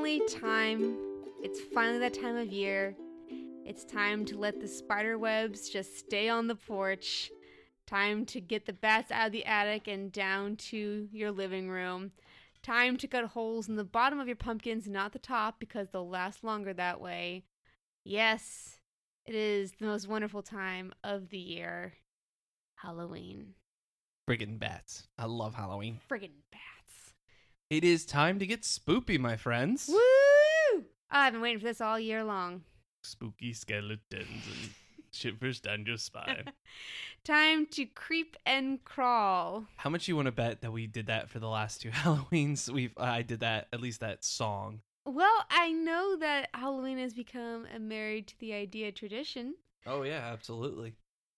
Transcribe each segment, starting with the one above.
finally time. It's finally that time of year. It's time to let the spider webs just stay on the porch. Time to get the bats out of the attic and down to your living room. Time to cut holes in the bottom of your pumpkins, not the top, because they'll last longer that way. Yes, it is the most wonderful time of the year Halloween. Friggin' bats. I love Halloween. Friggin' bats. It is time to get spoopy, my friends. Woo! I've been waiting for this all year long. Spooky skeletons and shivers down your spine. Time to creep and crawl. How much you want to bet that we did that for the last two Halloweens? We've I did that at least that song. Well, I know that Halloween has become a married to the idea tradition. Oh yeah, absolutely.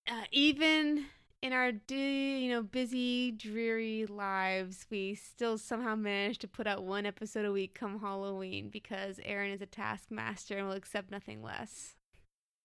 Uh, even in our you know busy, dreary lives, we still somehow manage to put out one episode a week come Halloween because Aaron is a taskmaster and will accept nothing less.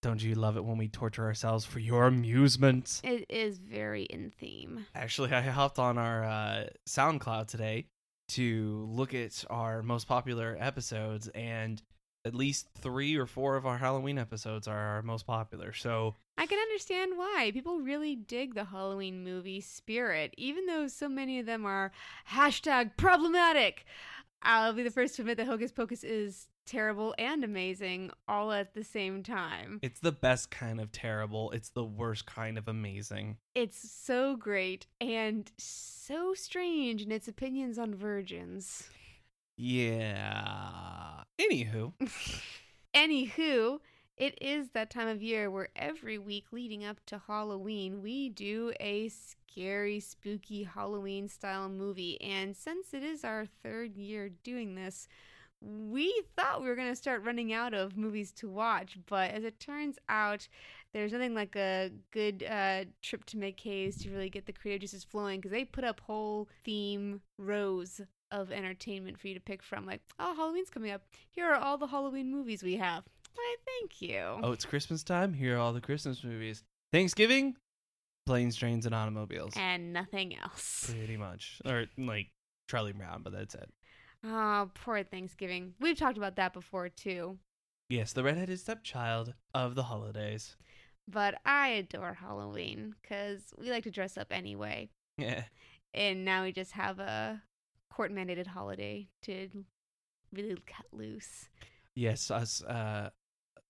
Don't you love it when we torture ourselves for your amusement? It is very in theme. Actually, I hopped on our uh, SoundCloud today to look at our most popular episodes, and at least three or four of our Halloween episodes are our most popular. So I can understand why. People really dig the Halloween movie spirit, even though so many of them are hashtag problematic. I'll be the first to admit that Hocus Pocus is terrible and amazing all at the same time. it's the best kind of terrible. It's the worst kind of amazing. It's so great and so strange in its opinions on virgins. Yeah. Anywho, Anywho, it is that time of year where every week leading up to Halloween, we do a scary, spooky Halloween style movie. And since it is our third year doing this, we thought we were going to start running out of movies to watch. But as it turns out, there's nothing like a good uh, trip to McKay's to really get the creative juices flowing because they put up whole theme rows of entertainment for you to pick from. Like, oh, Halloween's coming up. Here are all the Halloween movies we have. Why, thank you. oh, it's Christmas time. Here are all the Christmas movies. Thanksgiving, planes, trains, and automobiles. And nothing else. Pretty much, or like Charlie Brown, but that's it. Oh, poor Thanksgiving. We've talked about that before too. Yes, the redheaded stepchild of the holidays. But I adore Halloween because we like to dress up anyway. Yeah. And now we just have a court mandated holiday to really cut loose. Yes, us uh,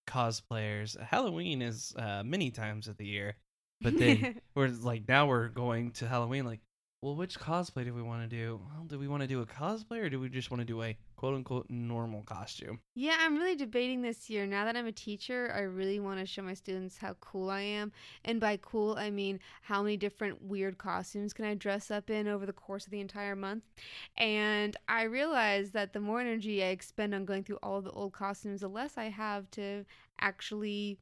cosplayers. Halloween is uh, many times of the year, but then we're like now we're going to Halloween. Like, well, which cosplay do we want to do? Well, do we want to do a cosplay or do we just want to do a quote unquote normal costume? Yeah, I'm really debating this year. Now that I'm a teacher, I really want to show my students how cool I am. And by cool, I mean how many different weird costumes can I dress up in over the course of the entire month. And I realize that the more energy I expend on going through all the old costumes, the less I have to actually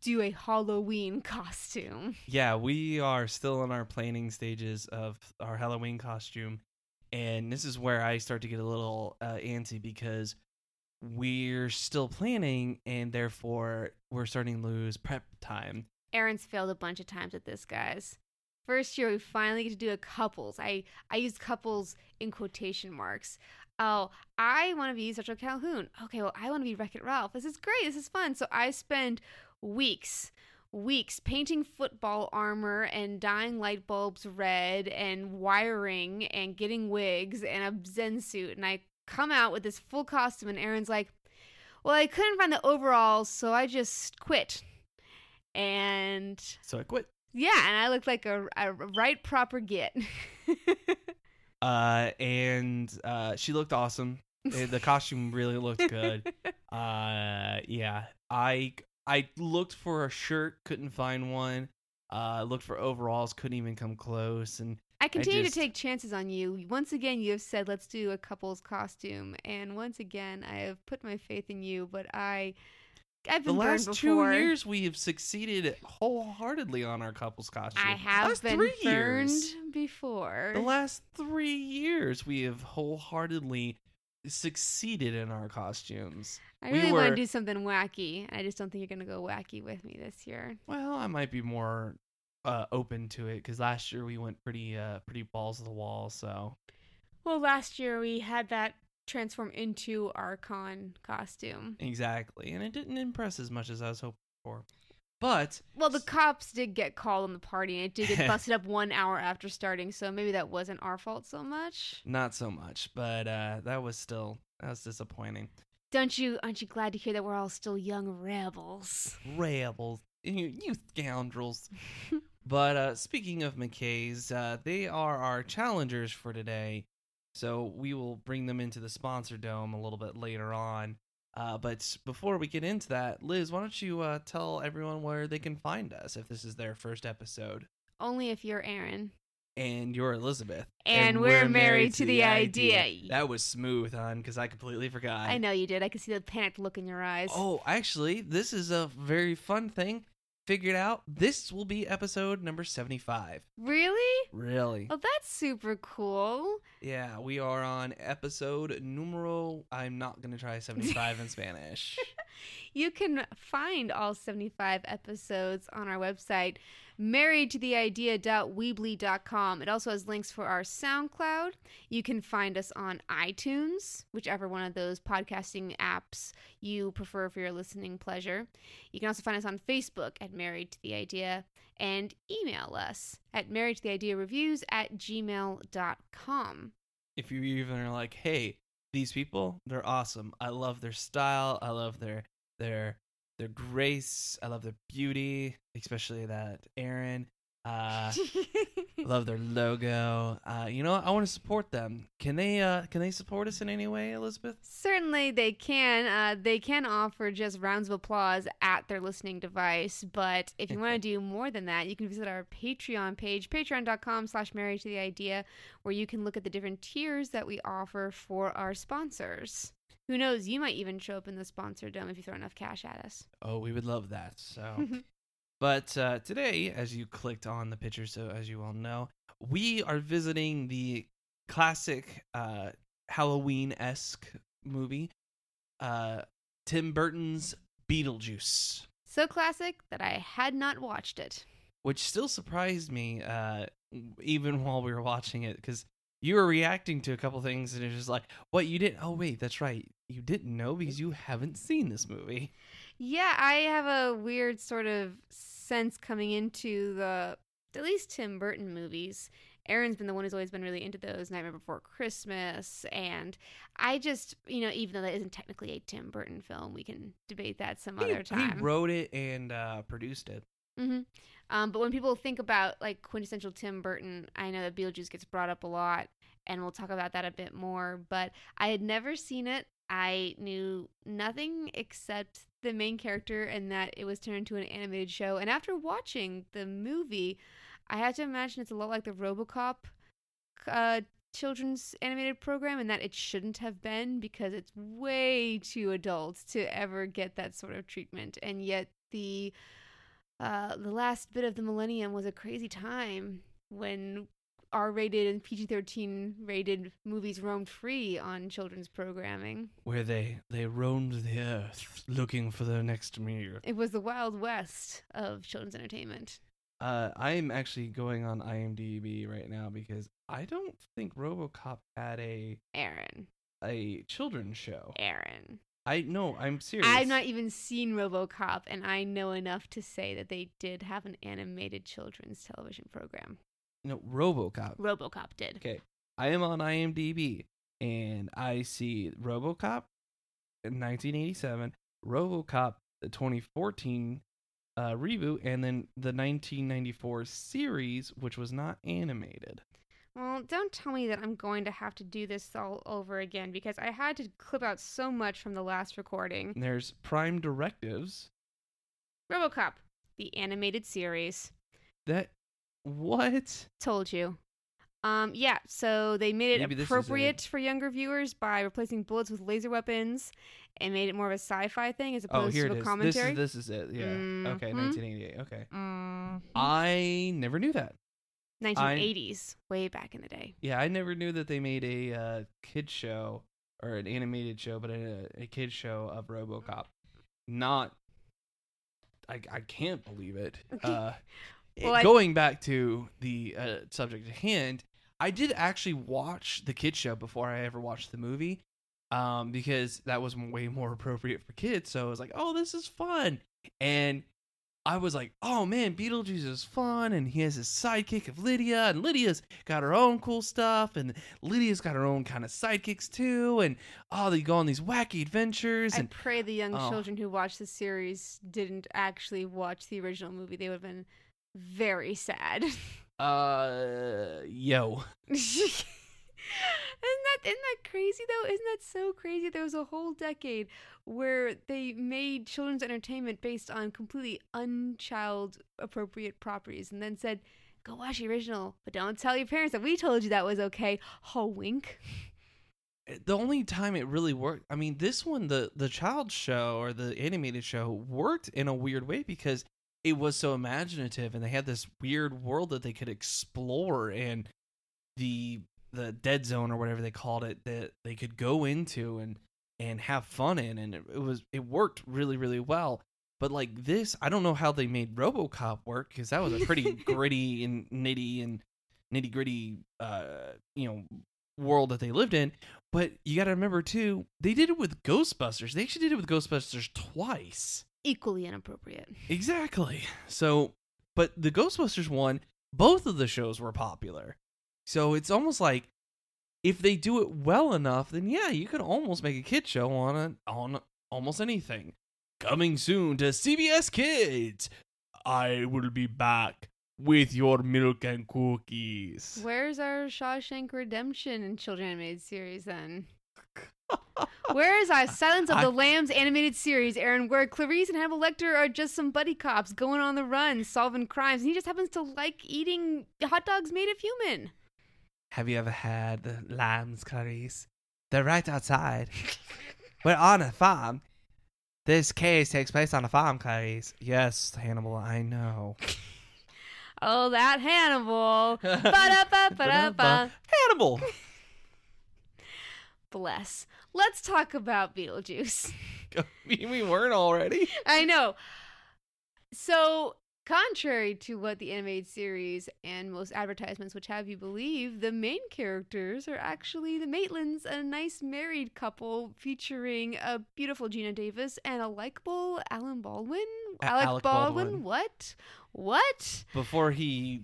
do a Halloween costume. Yeah, we are still in our planning stages of our Halloween costume, and this is where I start to get a little uh, antsy because we're still planning, and therefore we're starting to lose prep time. Aaron's failed a bunch of times at this, guys. First year, we finally get to do a couples. I I used couples in quotation marks. Oh, I want to be Sergeant Calhoun. Okay, well, I want to be Wreck It Ralph. This is great. This is fun. So I spend weeks, weeks painting football armor and dyeing light bulbs red and wiring and getting wigs and a Zen suit. And I come out with this full costume, and Aaron's like, "Well, I couldn't find the overalls, so I just quit." And So I quit. yeah, and I looked like a, a right proper git. Uh, and uh, she looked awesome. Uh, the costume really looked good. Uh, yeah, I I looked for a shirt, couldn't find one. Uh, looked for overalls, couldn't even come close. And I continue just- to take chances on you. Once again, you have said, let's do a couple's costume. And once again, I have put my faith in you, but I. I've the been burned last two before. years, we have succeeded wholeheartedly on our couples costume. I have last been three burned years. before. The last three years, we have wholeheartedly succeeded in our costumes. I we really want to do something wacky. I just don't think you're going to go wacky with me this year. Well, I might be more uh, open to it because last year we went pretty uh, pretty balls to the wall. So Well, last year we had that transform into our con costume. Exactly. And it didn't impress as much as I was hoping for. But Well, the cops did get called on the party, and it did get busted up one hour after starting. So maybe that wasn't our fault so much. not so much. But uh, that was still that was disappointing. Don't you? Aren't you glad to hear that we're all still young rebels? Rebels, you, you scoundrels. but uh, speaking of McKay's, uh, they are our challengers for today. So we will bring them into the sponsor dome a little bit later on. Uh, but before we get into that, Liz, why don't you uh, tell everyone where they can find us if this is their first episode? Only if you're Aaron. And you're Elizabeth. And, we're, married, to the idea. That was smooth, hon, because I completely forgot. I know you did. I could see the panicked look in your eyes. Oh, actually, this is a very fun thing. Figured out this will be episode number 75. really? Really? Oh, that's super cool. Yeah, we are on episode numero. I'm not going to try 75 in Spanish. You can find all 75 episodes on our website, married to the idea.weebly.com. It also has links for our SoundCloud. You can find us on iTunes, whichever one of those podcasting apps you prefer for your listening pleasure. You can also find us on Facebook at Married to the Idea and email us at married to the idea reviews at gmail.com. if you even are like, hey, these people, they're awesome. I love their style. I love their their their grace. I love their beauty, especially that Aaron. Uh, love their logo. Uh, you know, what? I want to support them. Can they? Uh, can they support us in any way, Elizabeth? Certainly, they can. Uh, they can offer just rounds of applause at their listening device. But if you want to do more than that, you can visit our Patreon page, patreon.com slash married to the idea, where you can look at the different tiers that we offer for our sponsors. Who knows? You might even show up in the sponsor dome if you throw enough cash at us. Oh, we would love that. So, but uh, today, as you clicked on the picture, so as you all know, we are visiting the classic uh, Halloween esque movie, uh, Tim Burton's Beetlejuice, so classic that I had not watched it. which still surprised me, uh, even while we were watching it, because you were reacting to a couple things, and it's just like, "What you didn't? Oh, wait, that's right, you didn't know because you haven't seen this movie." Yeah, I have a weird sort of sense coming into the at least Tim Burton movies. Aaron's been the one who's always been really into those Nightmare Before Christmas, and I just, you know, even though that isn't technically a Tim Burton film, we can debate that some He, other time. he wrote it and uh, produced it. hmm Um, but when people think about like quintessential Tim Burton, I know that Beetlejuice gets brought up a lot, and we'll talk about that a bit more. But I had never seen it. I knew nothing except the main character and that it was turned into an animated show. And after watching the movie, I had to imagine it's a lot like the RoboCop uh, children's animated program, and that it shouldn't have been because it's way too adult to ever get that sort of treatment. And yet the uh, the last bit of the millennium was a crazy time when R-rated and PG-13 rated movies roamed free on children's programming. where they they roamed the earth looking for their next meal. It was the wild west of children's entertainment. Uh, I'm actually going on IMDb right now because I don't think RoboCop had a Aaron, a children's show. Aaron. I no, I'm serious. I've not even seen RoboCop, and I know enough to say that they did have an animated children's television program. No RoboCop. RoboCop did. Okay, I am on IMDb and I see RoboCop in 1987, RoboCop the 2014 uh, reboot, and then the 1994 series, which was not animated. Well, don't tell me that I'm going to have to do this all over again because I had to clip out so much from the last recording. There's Prime Directives. RoboCop, the animated series. That what? Told you. Um, yeah, so they made it Maybe this is appropriate for younger viewers by replacing bullets with laser weapons and made it more of a sci-fi thing as Oh, opposed here to it a is. commentary. This is this is it. Yeah. Okay, Mhm. 1988. Okay. Mm, I never knew that. 1980s, way back in the day. Yeah, I never knew that they made a uh, kid show or an animated show, but a, a kid show of RoboCop. Not, I I can't believe it. Uh, Well, I- going back to the uh, subject at hand, I did actually watch the kid show before I ever watched the movie, um, because that was way more appropriate for kids. So I was like, oh, this is fun. And I was like, oh man, Beetlejuice is fun. And he has his sidekick of Lydia. And Lydia's got her own cool stuff. And Lydia's got her own kind of sidekicks too. And oh, they go on these wacky adventures. I And pray the young Oh. children who watched the series didn't actually watch the original movie. They would have been very sad. uh, yo. isn't that isn't that crazy though? Isn't that so crazy? There was a whole decade where they made children's entertainment based on completely unchild appropriate properties, and then said, "Go watch the original, but don't tell your parents that we told you that was okay." Ho wink. the only time it really worked i mean this one the the child show or the animated show worked in a weird way because it was so imaginative and they had this weird world that they could explore and the the dead zone or whatever they called it that they could go into and and have fun in and it, it was it worked really really well but like this i don't know how they made robocop work because that was a pretty gritty and nitty and nitty gritty uh you know world that they lived in but you got to remember too, they did it with Ghostbusters. They actually did it with Ghostbusters twice. Equally inappropriate. Exactly. So, but the Ghostbusters one, both of the shows were popular. So it's almost like if they do it well enough, then yeah, you could almost make a kid show on a, on almost anything. Coming soon to CBS Kids. I will be back with your milk and cookies. Where's our Shawshank Redemption and children animated series then? Where is our Silence of I- the Lambs animated series, Aaron, where Clarice and Hannibal Lecter are just some buddy cops going on the run, solving crimes, and he just happens to like eating hot dogs made of human? Have you ever had the lambs, Clarice? They're right outside. We're on a farm. This case takes place on a farm, Clarice. Yes, Hannibal, I know. Oh, that Hannibal. Ba-da-ba-ba-da-ba. Hannibal! Bless. Let's talk about Beetlejuice. we we weren't already. I know. So, contrary to what the animated series and most advertisements would have you believe, the main characters are actually the Maitlands, a nice married couple featuring a beautiful Geena Davis and a likable Alan Baldwin. A- Alec, Alec Baldwin. Baldwin. What? What? Before he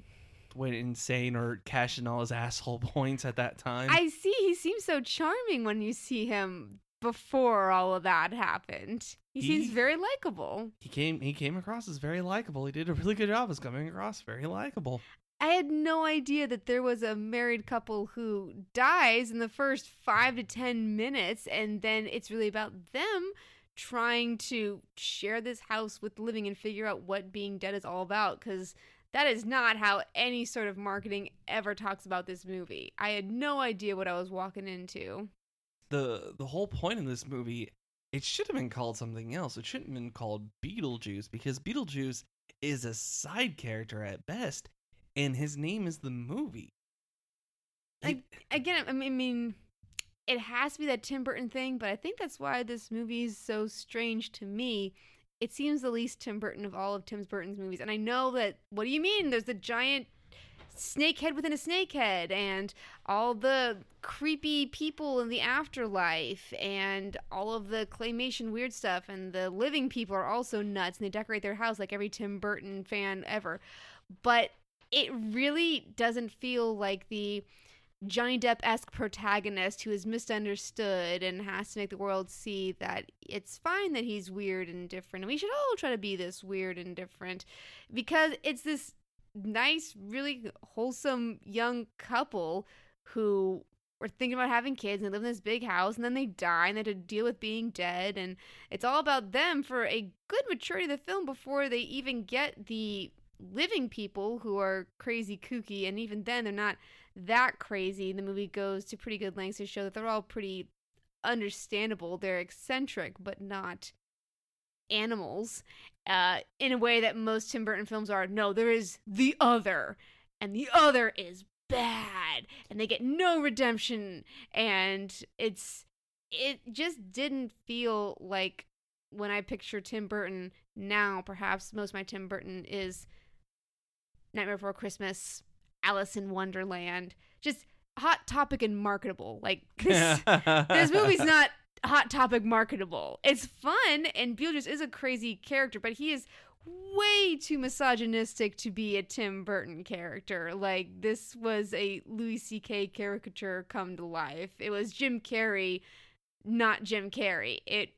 went insane or cashed in all his asshole points at that time. I see. He seems so charming when you see him before all of that happened. He, seems very likable. he came he came across as very likable. He did a really good job as coming across very likable. I had no idea that there was a married couple who dies in the first five to ten minutes, and then it's really about them trying to share this house with living and figure out what being dead is all about. Because that is not how any sort of marketing ever talks about this movie. I had no idea what I was walking into. the the whole point of this movie it should have been called something else it shouldn't have been called beetlejuice because beetlejuice is a side character at best and his name is the movie I- Again, I mean, I mean, it has to be that Tim Burton thing, but I think that's why this movie is so strange to me. It seems the least Tim Burton of all of Tim Burton's movies. And I know that, what do you mean? There's the giant snake head within a snake head, and all the creepy people in the afterlife, and all of the claymation weird stuff, and the living people are also nuts, and they decorate their house like every Tim Burton fan ever. But it really doesn't feel like the Johnny Depp esque protagonist who is misunderstood and has to make the world see that it's fine that he's weird and different. And we should all try to be this weird and different because it's this nice, really wholesome young couple who were thinking about having kids and they live in this big house and then they die and they have to deal with being dead. And it's all about them for a good maturity of the film before they even get the living people who are crazy kooky. And even then, they're not that crazy. The movie goes to pretty good lengths to show that they're all pretty understandable. They're eccentric, but not animals uh, in a way that most Tim Burton films are. No, there is the other, and the other is bad, and they get no redemption, and it's it just didn't feel like when I picture Tim Burton now. Perhaps most of my Tim Burton is Nightmare Before Christmas, Alice in Wonderland, just hot topic and marketable. Like this, this movie's not hot topic marketable. It's fun, and Beetlejuice is a crazy character, but he is way too misogynistic to be a Tim Burton character. Like this was a Louis C.K. caricature come to life. It was Jim Carrey, not Jim Carrey. It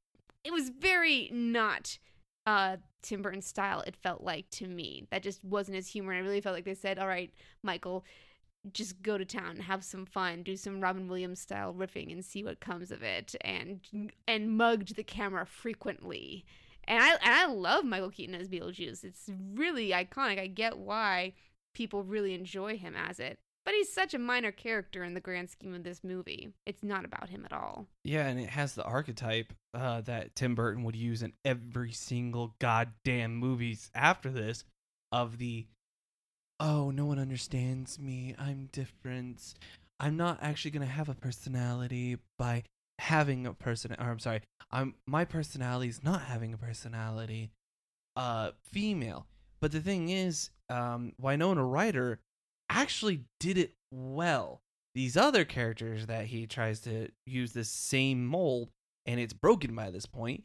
it was very not uh Tim Burton style. It felt like to me that just wasn't his humor. I really felt like they said, "All right, Michael." Just go to town, have some fun, do some Robin Williams style riffing, and see what comes of it. And and mugged the camera frequently and I and I love Michael Keaton as Beetlejuice. It's really iconic. I get why people really enjoy him as it. But he's such a minor character in the grand scheme of this movie. It's not about him at all. Yeah, and it has the archetype uh, that Tim Burton would use in every single goddamn movies after this of the oh, no one understands me. I'm different. I'm not actually going to have a personality by having a person or I'm sorry, I'm my personality is not having a personality uh female. But the thing is, um Winona Ryder actually did it well. These other characters that he tries to use this same mold and it's broken by this point.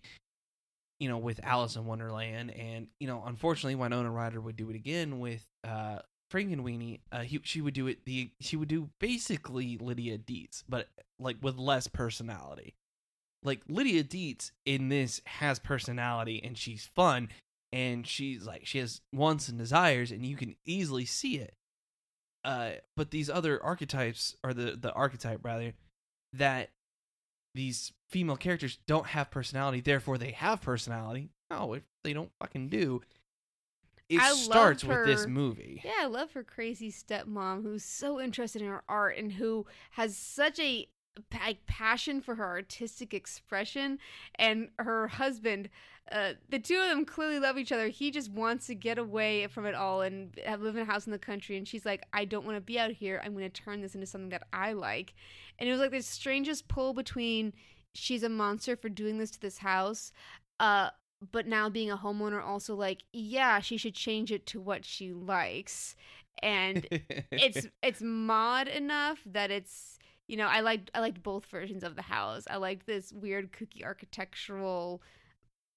You know, with Alice in Wonderland, and you know, unfortunately, Winona Ryder would do it again with uh, Frankenweenie, uh, he she would do it the she would do basically Lydia Deetz, but like with less personality. Like Lydia Deetz in this has personality and she's fun and she's like she has wants and desires and you can easily see it. Uh, but these other archetypes or the the archetype rather that these female characters don't have personality, therefore they have personality. No, they don't fucking do it I starts love with this movie. Yeah, I love her crazy stepmom who's so interested in her art and who has such a like passion for her artistic expression and her husband uh, the two of them clearly love each other. He just wants to get away from it all and have, live in a house in the country. And she's like i don't want to be out here. I'm going to turn this into something that i like. And it was like this strangest pull between she's a monster for doing this to this house uh but now being a homeowner also like yeah she should change it to what she likes. And it's it's mod enough that it's you know i liked i liked both versions of the house. I liked this weird kooky architectural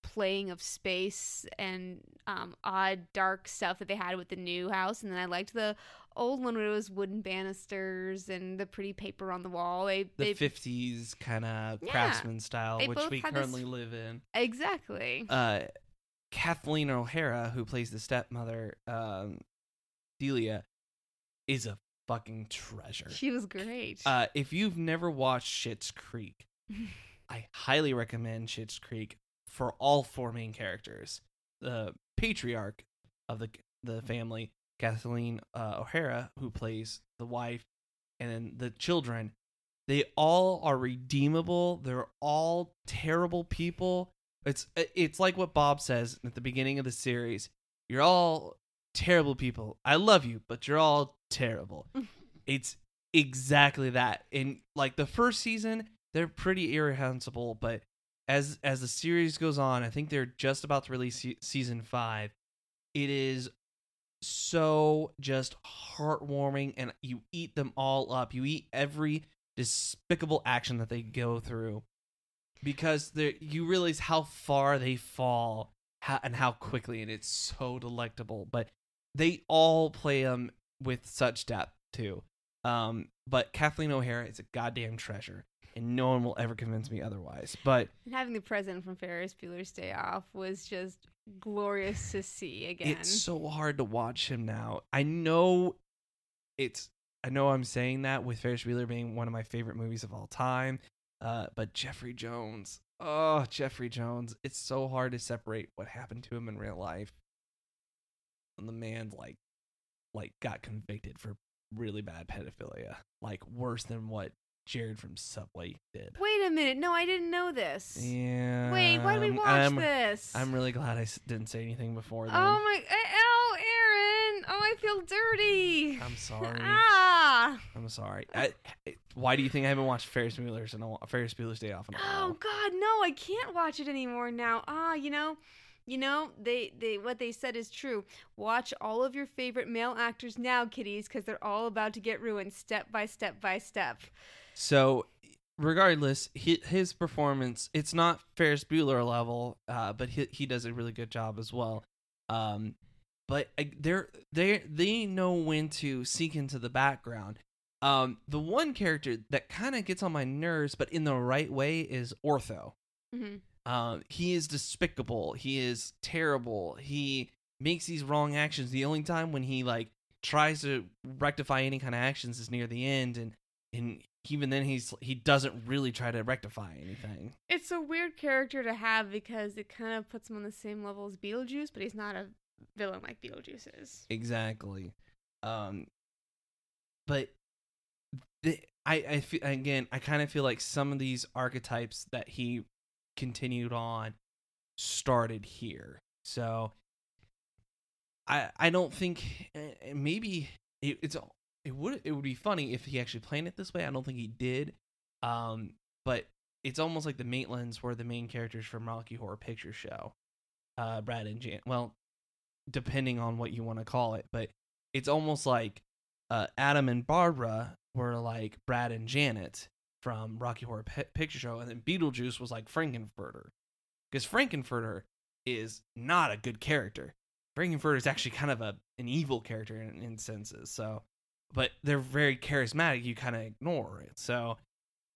playing of space and um, odd dark stuff that they had with the new house and then i liked the old one where it was wooden banisters and the pretty paper on the wall they, the they fifties kind of Yeah. craftsman style, which we had this- currently live in. exactly Uh, Kathleen O'Hara, who plays the stepmother, um, Delia, is a fucking treasure. she was great Uh, if you've never watched Schitt's Creek, I highly recommend Schitt's Creek for all four main characters. The patriarch of the the family, Kathleen uh, O'Hara, who plays the wife, and then the children. They all are redeemable. They're all terrible people. It's it's like what Bob says at the beginning of the series. You're all terrible people. I love you, but you're all terrible. it's exactly that. In like the first season, they're pretty irreprehensible, but as as the series goes on, I think they're just about to release se- season 5. It is so just heartwarming and you eat them all up. You eat every despicable action that they go through because you realize how far they fall how, and how quickly and it's so delectable but they all play them with such depth too um but kathleen o'hara is a goddamn treasure and no one will ever convince me otherwise but And having the president from Ferris Bueller's Day Off was just glorious to see again. it's so hard to watch him now i know it's i know i'm saying that with ferris bueller being one of my favorite movies of all time uh but jeffrey jones oh jeffrey jones it's so hard to separate what happened to him in real life and the man like like got convicted for really bad pedophilia like worse than what jared from subway did Wait a minute. No, I didn't know this. yeah Wait, why did we watch I'm, this? I'm really glad I didn't say anything before then Oh my. Oh, Aaron. Oh, I feel dirty. i'm sorry Ah. I'm sorry. I, I- why do you think I haven't watched Ferris Bueller's in a, Ferris Bueller's Day Off in a while? Oh? God, no! I can't watch it anymore now. Ah, you know, You know, they, they what they said is true. Watch all of your favorite male actors now, kiddies, because they're all about to get ruined step by step by step. So, regardless, he, his performance, it's not Ferris Bueller level, uh, but he, he does a really good job as well. Um, but uh, they're, they they know when to sink into the background. Um, the one character that kind of gets on my nerves, but in the right way, is Otho. hmm Um, he is despicable. He is terrible. He makes these wrong actions. The only time when he like tries to rectify any kind of actions is near the end, and and even then he's he doesn't really try to rectify anything. It's a weird character to have because it kind of puts him on the same level as Beetlejuice, but he's not a villain like Beetlejuice is. Exactly. Um, but the, I I feel again I kind of feel like some of these archetypes that he continued on started here. So I I don't think uh, maybe it, it's it would it would be funny if he actually planned it this way. I don't think he did. Um, but it's almost like the Maitlands were the main characters from Rocky Horror Picture Show. Uh, Brad and Jan. Well, depending on what you want to call it, but it's almost like uh, Adam and Barbara were like Brad and Janet from Rocky Horror Pi- Picture Show, and then Beetlejuice was like Frank-N-Furter, because Frank-N-Furter is not a good character. Frank-N-Furter is actually kind of a an evil character in, in senses. So, but they're very charismatic. You kind of ignore it. So,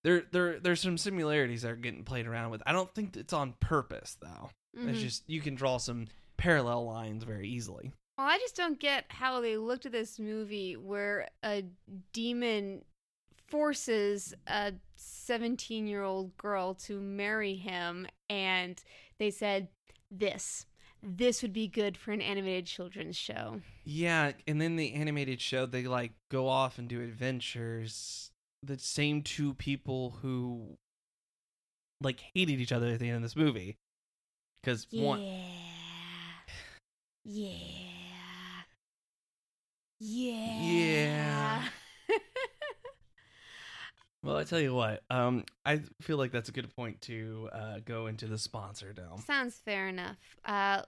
there there there's some similarities that are getting played around with. I don't think it's on purpose though. It's Mhm. just you can draw some parallel lines very easily. Well, I just don't get how they looked at this movie where a demon forces a 17 year old girl to marry him, and they said, This, this would be good for an animated children's show. Yeah, and then the animated show they like go off and do adventures. The same two people who like hated each other at the end of this movie. Cuz one Yeah. Yeah. Yeah. Well, I tell you what. Um I feel like that's a good point to uh go into the sponsor dome. Sounds fair enough. Uh,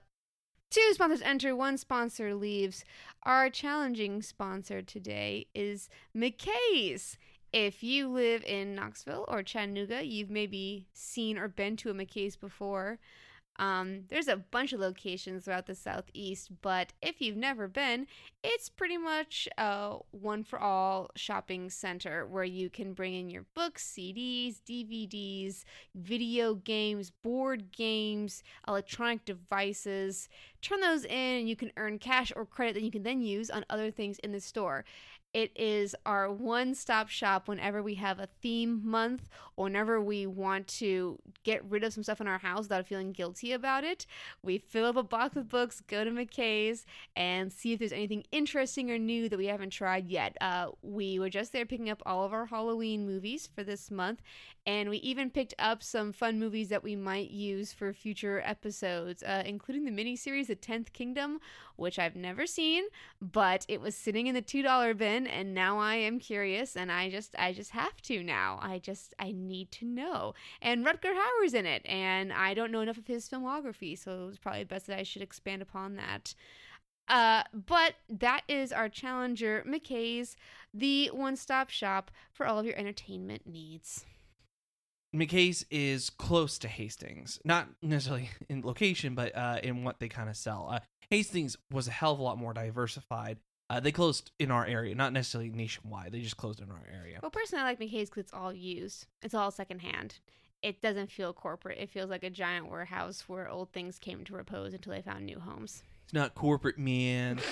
two sponsors enter, one sponsor leaves. Our challenging sponsor today is McKay's. If you live in Knoxville or Chattanooga, you've maybe seen or been to a McKay's before. Um, there's a bunch of locations throughout the southeast, but if you've never been, it's pretty much a one for all shopping center where you can bring in your books, CDs, DVDs, video games, board games, electronic devices. Turn those in and you can earn cash or credit that you can then use on other things in the store. It is our one stop shop whenever we have a theme month or whenever we want to get rid of some stuff in our house without feeling guilty about it. We fill up a box with books, go to McKay's, and see if there's anything interesting or new that we haven't tried yet. Uh, we were just there picking up all of our Halloween movies for this month, and we even picked up some fun movies that we might use for future episodes, uh, including the miniseries The Tenth Kingdom, which I've never seen, but it was sitting in the two dollar and now I am curious, and I just I just have to now. I just I need to know. And Rutger Hauer's in it, and I don't know enough of his filmography, so it's probably best that I should expand upon that. Uh, but that is our challenger, McKay's, the one-stop shop for all of your entertainment needs. McKay's is close to Hastings, not necessarily in location, but uh, in what they kind of sell. Uh, Hastings was a hell of a lot more diversified. Uh, they closed in our area, not necessarily nationwide. They just closed in our area. Well, personally, I like McKay's because it's all used. It's all secondhand. It doesn't feel corporate. It feels like a giant warehouse where old things came to repose until they found new homes. It's not corporate, man.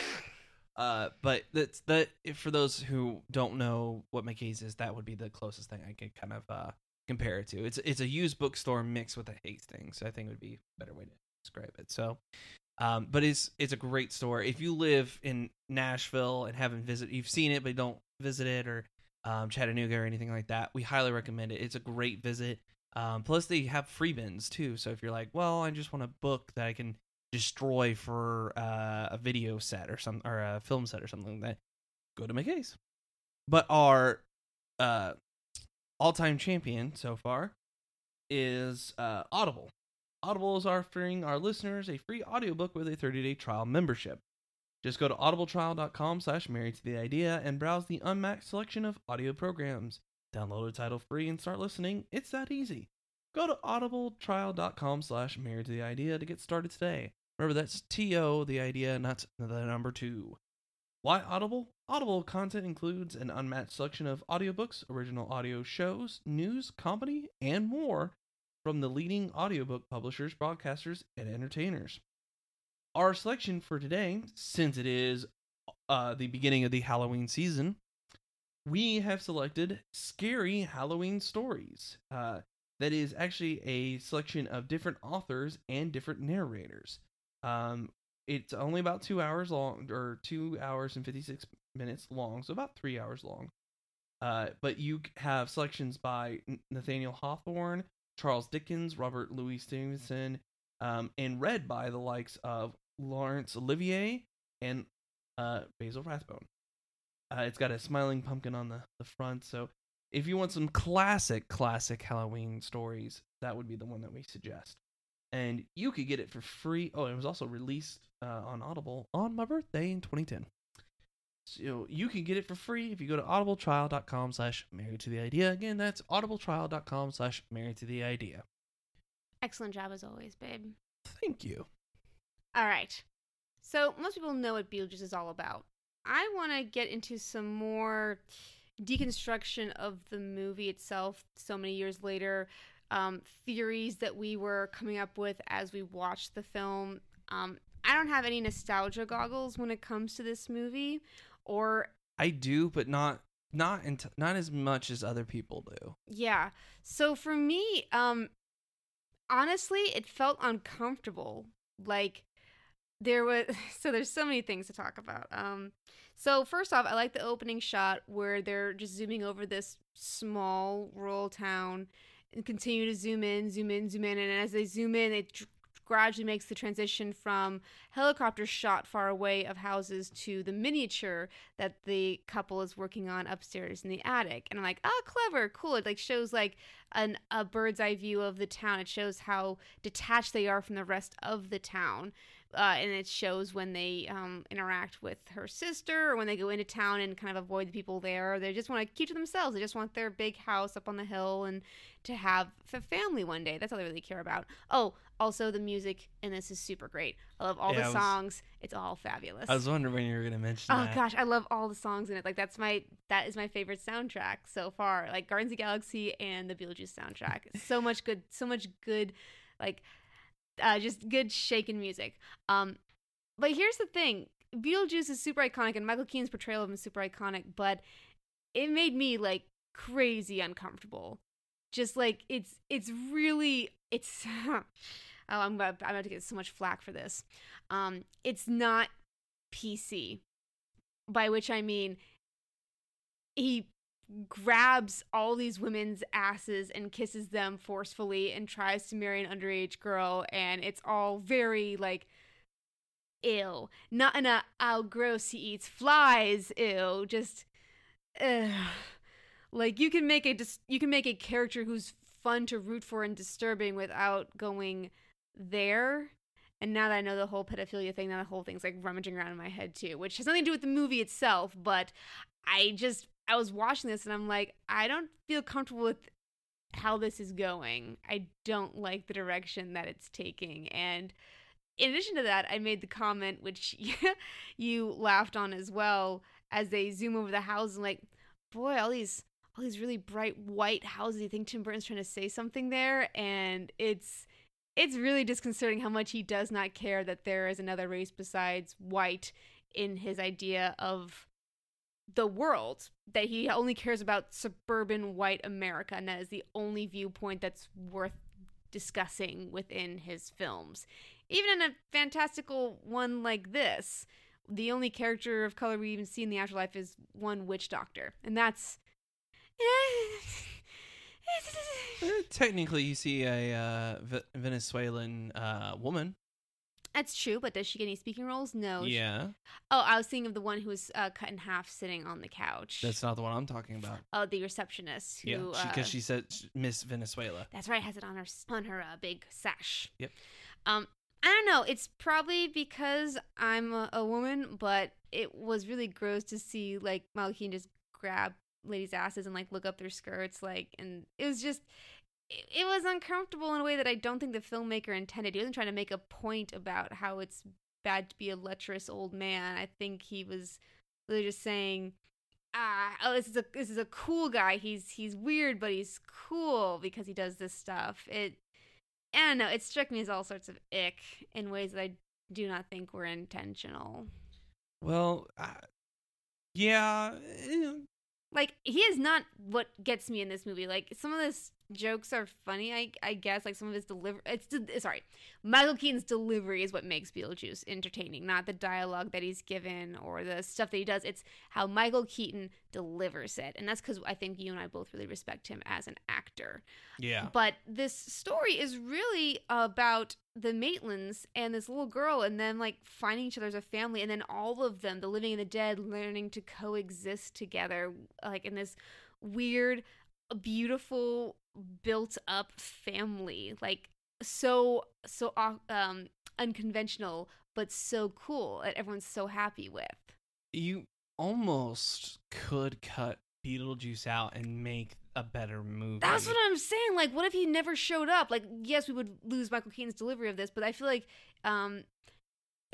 Uh, but that's that. if- For those who don't know what McKay's is, that would be the closest thing I could kind of uh, compare it to. It's it's a used bookstore mixed with a Hastings. So I think it would be a better way to describe it. So, um, but it's it's a great store. If you live in Nashville and haven't visited, you've seen it but don't visit it, or um, Chattanooga or anything like that, we highly recommend it. It's a great visit. Um, plus, they have free bins too. So if you're like, well, I just want a book that I can destroy for uh, a video set or some or a film set or something like that, go to McKay's. But our uh, all-time champion so far is uh, Audible. Audible is offering our listeners a free audiobook with a 30-day trial membership. Just go to audibletrial.com slash married to the idea and browse the unmatched selection of audio programs. Download a title free and start listening. It's that easy. Go to audibletrial.com slash married to the idea to get started today. Remember, that's T-O, the idea, not the number two. Why Audible? Audible content includes an unmatched selection of audiobooks, original audio shows, news, comedy, and more from the leading audiobook publishers, broadcasters, and entertainers. Our selection for today, since it is uh, the beginning of the Halloween season, we have selected Scary Halloween Stories. Uh, that is actually a selection of different authors and different narrators. Um, it's only about two hours long, or two hours and 56 minutes long, so about three hours long. Uh, but you have selections by Nathaniel Hawthorne, Charles Dickens, Robert Louis Stevenson, um, and read by the likes of Laurence Olivier and uh, Basil Rathbone. Uh, it's got a smiling pumpkin on the, the front, so if you want some classic, classic Halloween stories, that would be the one that we suggest. And you could get it for free. Oh, it was also released uh, on Audible on my birthday in 2010. So you can get it for free if you go to audibletrial.com slash married to the idea. Again, that's audibletrial.com slash married to the idea. Excellent job as always, babe. Thank you. All right. So most people know what Beetlejuice is all about. I want to get into some more deconstruction of the movie itself so many years later, um, theories that we were coming up with as we watched the film. Um, I don't have any nostalgia goggles when it comes to this movie, or I do, but not not int- not as much as other people do. Yeah. So for me, um, honestly, it felt uncomfortable. Like there was so there's so many things to talk about. Um, so first off, I like the opening shot where they're just zooming over this small rural town and continue to zoom in, zoom in, zoom in, and as they zoom in, it gradually makes the transition from helicopter shot far away of houses to the miniature that the couple is working on upstairs in the attic. And I'm like, oh, clever, cool. It like shows like an a bird's eye view of the town. It shows how detached they are from the rest of the town uh, and it shows when they um, interact with her sister or when they go into town and kind of avoid the people there. They just want to keep to themselves. They just want their big house up on the hill and to have a family one day. That's all they really care about. Oh, also the music in this is super great. I love all Yeah, the was- songs. It's all fabulous. I was wondering when you were going to mention Oh that. gosh, I love all the songs in it. Like that's my that is my favorite soundtrack so far. Like Guardians of the Galaxy and the Beetlejuice soundtrack. so much good, so much good, like uh, just good shaken music. Um, but here's the thing: Beetlejuice is super iconic, and Michael Keaton's portrayal of him is super iconic. But it made me like crazy uncomfortable. Just like it's it's really it's. oh, I'm about, I'm about to get so much flack for this. Um, it's not PC, by which I mean he grabs all these women's asses and kisses them forcefully and tries to marry an underage girl, and it's all very like ill. Not in a oh gross he eats flies ew. Just ugh. like you can make a dis- you can make a character who's fun to root for and disturbing without going there. And now that I know the whole pedophilia thing, now the whole thing's like rummaging around in my head too, which has nothing to do with the movie itself, but I just I was watching this and I'm like, I don't feel comfortable with how this is going. I don't like the direction that it's taking. And in addition to that, I made the comment which you laughed on as well as they zoom over the house and like, boy, all these all these really bright white houses. You think Tim Burton's trying to say something there, and it's it's really disconcerting how much he does not care that there is another race besides white in his idea of the world that he only cares about suburban white america and that is the only viewpoint that's worth discussing within his films. Even in a fantastical one like this the only character of color we even see in the afterlife is one witch doctor and that's Eh, Technically, you see a uh, Ve- Venezuelan uh, woman. That's true, but does she get any speaking roles? No. She- Yeah, oh, I was thinking of the one who was uh, cut in half sitting on the couch. that's not the one I'm talking about. oh, the receptionist who. Yeah, uh, because she, said Miss Venezuela. That's right, has it on her on her uh, big sash. Yep. Um, I don't know. It's probably because I'm a, a woman, but it was really gross to see like Keaton just grab ladies' asses and like look up their skirts, like, and it was just. It, it was uncomfortable in a way that I don't think the filmmaker intended. He wasn't trying to make a point about how it's bad to be a lecherous old man. I think he was really just saying, ah, oh, this is a this is a cool guy. He's he's weird, but he's cool because he does this stuff. It, I don't know. It struck me as all sorts of ick in ways that I do not think were intentional. Well, uh, yeah, eh, Like he is not what gets me in this movie. Like some of his jokes are funny, I I guess. Like some of his deliver, it's de- sorry, Michael Keaton's delivery is what makes Beetlejuice entertaining, not the dialogue that he's given or the stuff that he does. It's how Michael Keaton delivers it, and that's because I think you and I both really respect him as an actor. yeah. But this story is really about the Maitlands and this little girl and then like finding each other as a family and then all of them, the living and the dead, learning to coexist together like in this weird, beautiful, built up family. Like so so um unconventional but so cool that everyone's so happy with. You almost could cut Beetlejuice out and make a better movie. That's what I'm saying. Like, what if he never showed up? Like, yes, we would lose Michael Keaton's delivery of this, but I feel like um,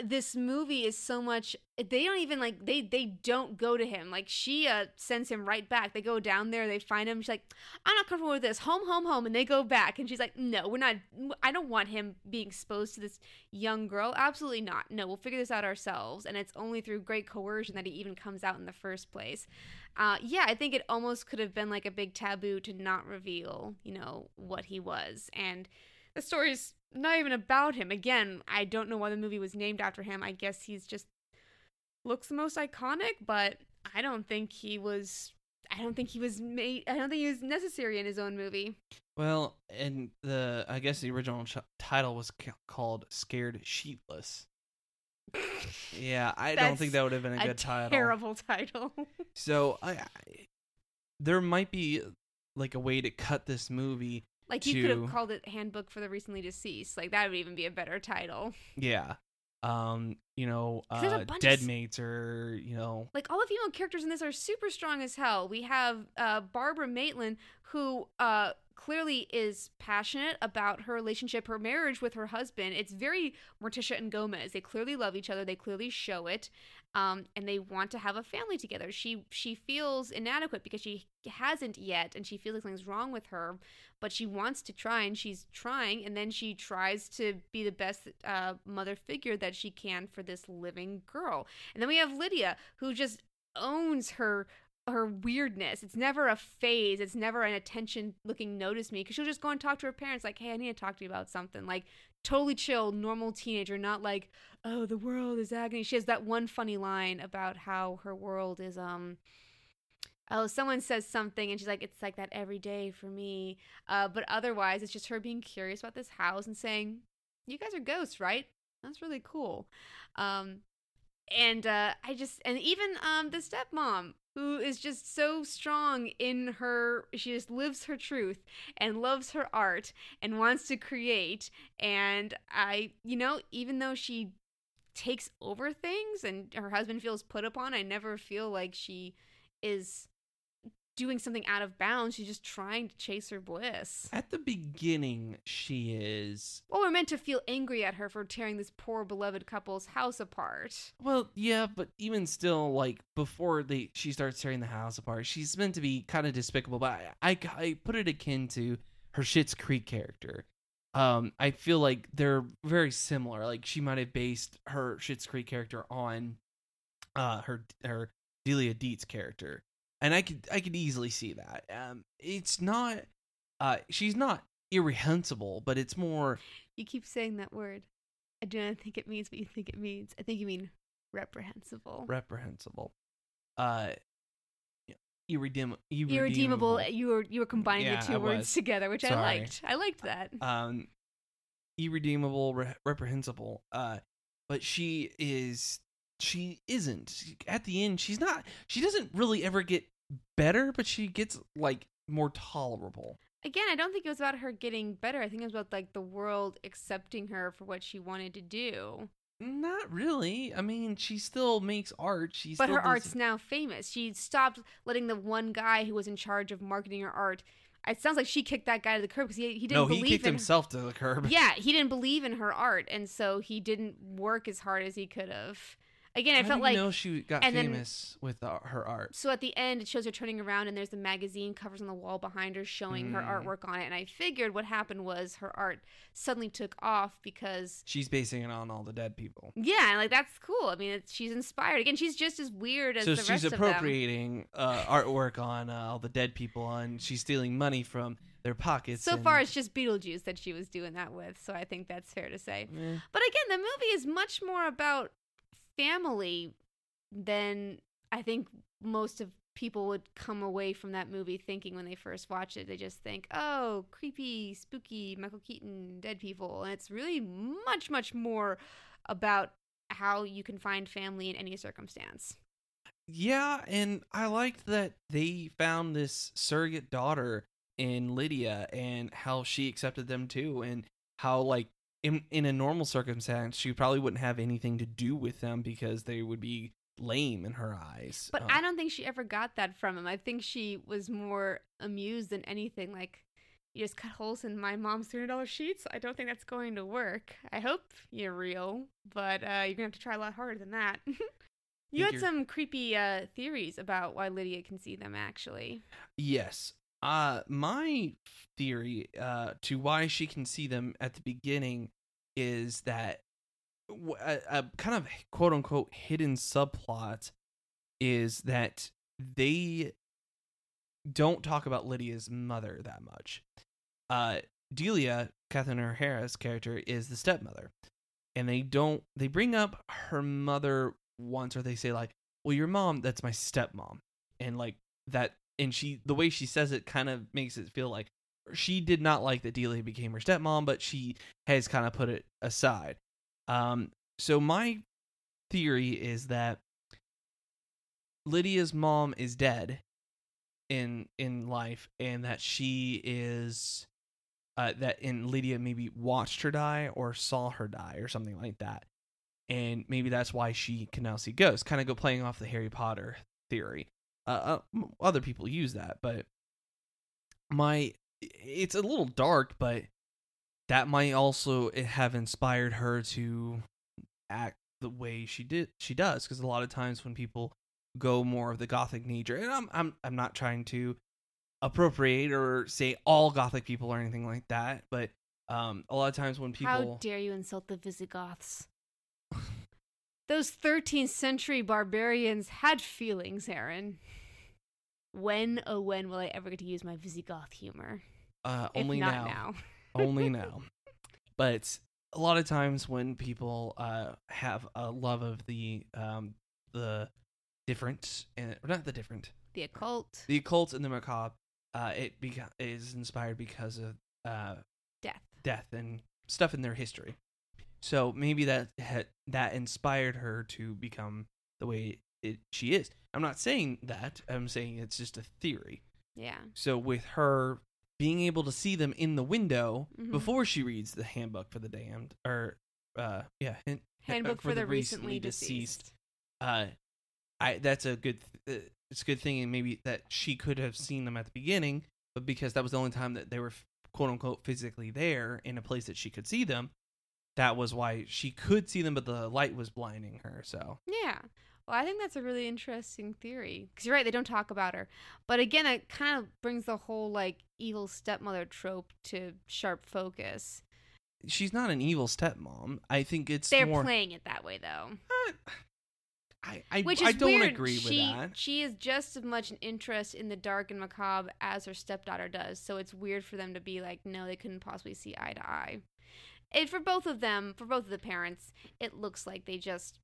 this movie is so much. They don't even like they they don't go to him. Like she uh, sends him right back. They go down there. They find him. She's like, I'm not comfortable with this. Home, home, home. And they go back. And she's like, No, we're not. I don't want him being exposed to this young girl. Absolutely not. No, we'll figure this out ourselves. And it's only through great coercion that he even comes out in the first place. Uh, yeah, I think it almost could have been like a big taboo to not reveal, you know, what he was. And the story's not even about him. Again, I don't know why the movie was named after him. I guess he's just looks the most iconic, but I don't think he was. I don't think he was made. I don't think he was necessary in his own movie. Well, and the I guess the original ch- title was ca- called "Scared Sheetless." Yeah, I don't think that would have been a A good title. terrible title. So I, I, there might be like a way to cut this movie. Like you could have called it "Handbook for the Recently Deceased." Like that would even be a better title. Yeah, um, you know, uh, bunch of dead mates or you know, like all the female characters in this are super strong as hell. We have uh, Barbara Maitland, who uh, clearly is passionate about her relationship, her marriage with her husband. It's very Morticia and Gomez. They clearly love each other. They clearly show it, um, and they want to have a family together. She she feels inadequate because she hasn't yet, and she feels like something's wrong with her. But she wants to try, and she's trying, and then she tries to be the best uh, mother figure that she can for this living girl. And then we have Lydia, who just owns her her weirdness. It's never a phase. It's never an attention looking notice me because she'll just go and talk to her parents like, "Hey, I need to talk to you about something." Like totally chill, normal teenager, not like, "Oh, the world is agony." She has that one funny line about how her world is um Oh, someone says something and she's like, it's like that every day for me. Uh, but otherwise, it's just her being curious about this house and saying, You guys are ghosts, right? That's really cool. Um, and uh, I just and even um the stepmom who is just so strong in her she just lives her truth and loves her art and wants to create. And I you know even though she takes over things and her husband feels put upon I never feel like she is doing something out of bounds she's just trying to chase her bliss at the beginning she is. well we're meant to feel angry at her for tearing this poor beloved couple's house apart Well, yeah, but even still, like before they she starts tearing the house apart, she's meant to be kind of despicable. But I, I, I put it akin to her Schitt's Creek character. Um, I feel like they're very similar. Like she might have based her Schitt's Creek character on, uh, her her Delia Deetz character, and I could I could easily see that. Um, it's not, uh, she's not irrehensible, but it's more You keep saying that word. I do not think it means what you think it means. I think you mean reprehensible. reprehensible. Uh, irredeem- Irredeemable. You were you were combining Yeah, the two I words was. together, which I liked. I liked that. Um, irredeemable, re- reprehensible. Uh, but she is she isn't. At the end, she's not. She doesn't really ever get better, but she gets like more tolerable. Again, I don't think it was about her getting better. I think it was about like the world accepting her for what she wanted to do. Not really. I mean, she still makes art. She But her art's now famous. She stopped letting the one guy who was in charge of marketing her art. It sounds like she kicked that guy to the curb because he, he didn't no, he believe kicked in himself to the curb. Yeah, he didn't believe in her art, and so he didn't work as hard as he could have. Again, I How felt like know she got and then- famous with uh, her art. so at the end it shows her turning around and there's the magazine covers on the wall behind her showing her Mm. artwork on it and i figured what happened was her art suddenly took off because She's basing it on all the dead people. yeah like that's cool i mean she's inspired again she's just as weird as So the she's rest of them appropriating uh, artwork on uh, all the dead people, and she's stealing money from their pockets. so and- far it's just beetlejuice that she was doing that with so i think that's fair to say Eh. But again, the movie is much more about family then I think most of people would come away from that movie thinking when they first watch it. They just think, "Oh, creepy, spooky, Michael Keaton, dead people." And it's really much much more about how you can find family in any circumstance. Yeah, and I liked that they found this surrogate daughter in Lydia and how she accepted them too, and how like in in a normal circumstance she probably wouldn't have anything to do with them because they would be lame in her eyes. But Uh, I don't think she ever got that from him. I think she was more amused than anything. Like, you just cut holes in my mom's three hundred dollars sheets. I don't think that's going to work. I hope you're real, but uh, you're gonna have to try a lot harder than that. you had you're- some creepy uh, theories about why Lydia can see them. Actually, Yes. Uh my theory uh to why she can see them at the beginning is that a kind of quote unquote hidden subplot is that they don't talk about Lydia's mother that much. Uh Delia, Catherine O'Hara's character, is the stepmother. And they don't they bring up her mother once or they say like, Well your mom, that's my stepmom. And like that and she the way she says it kind of makes it feel like she did not like that Delia became her stepmom, but she has kind of put it aside. Um, so my theory is that Lydia's mom is dead in in life, and that she is uh, that and Lydia maybe watched her die or saw her die or something like that, and maybe that's why she can now see ghosts. Kind of go playing off the Harry Potter theory. Uh, uh, other people use that, but my it's a little dark, but that might also have inspired her to act the way she did she does because a lot of times when people go more of the gothic nature and I'm I'm I'm not trying to appropriate or say all gothic people or anything like that but um a lot of times when people how dare you insult the Visigoths? Those 13th century barbarians had feelings, Aaron. When, oh, when will I ever get to use my Visigoth humor? uh only not now, now. only now but a lot of times when people uh have a love of the um the different and or not the different The occult, the occult and the macabre uh it beca- is inspired because of uh death. death and stuff in their history so maybe that had, that inspired her to become the way it, she is i'm not saying that i'm saying it's just a theory Yeah. so with her being able to see them in the window Mhm. before she reads the handbook for the damned or uh yeah hin- Handbook for, the recently deceased. uh i that's a good th- uh, it's a good thing and maybe that she could have seen them at the beginning but because that was the only time that they were quote unquote physically there in a place that she could see them that was why she could see them but the light was blinding her so Yeah. Well, I think that's a really interesting theory. Because you're right, they don't talk about her. But again, it kind of brings the whole, like, evil stepmother trope to sharp focus. she's not an evil stepmom i think it's They're more playing it that way, though. Uh, I I, Which is I don't weird. agree with she, that. She is just as much an interest in the dark and macabre as her stepdaughter does. So it's weird for them to be like, no, they couldn't possibly see eye to eye. And for both of them, for both of the parents, it looks like they just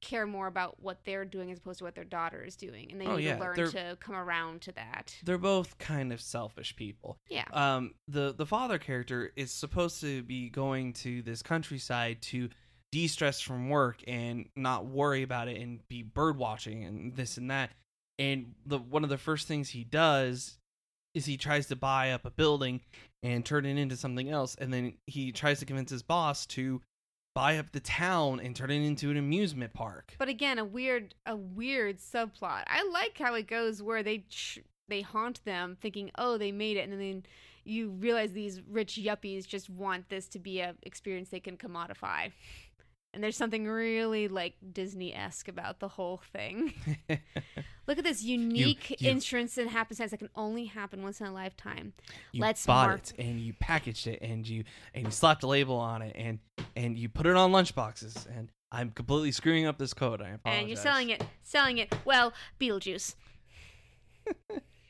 care more about what they're doing as opposed to what their daughter is doing, and they Oh, need yeah, to learn they're- to come around to that. They're both kind of selfish people. Yeah. Um, the the father character is supposed to be going to this countryside to de-stress from work and not worry about it and be bird watching and this and that. And the one of the first things he does is he tries to buy up a building and turn it into something else, and then he tries to convince his boss to buy up the town and turn it into an amusement park. But again, a weird a weird subplot. I like how it goes where they ch- they haunt them thinking, "Oh, they made it." And then you realize these rich yuppies just want this to be a experience they can commodify. And there's something really like Disney-esque about the whole thing. Look at this unique you- entrance and happenstance that can only happen once in a lifetime. you Let's bought mark- it and you packaged it and you and you slapped a label on it and and you put it on lunchboxes and I'm completely screwing up this code. I apologize. And you're selling it, selling it. Well, Beetlejuice.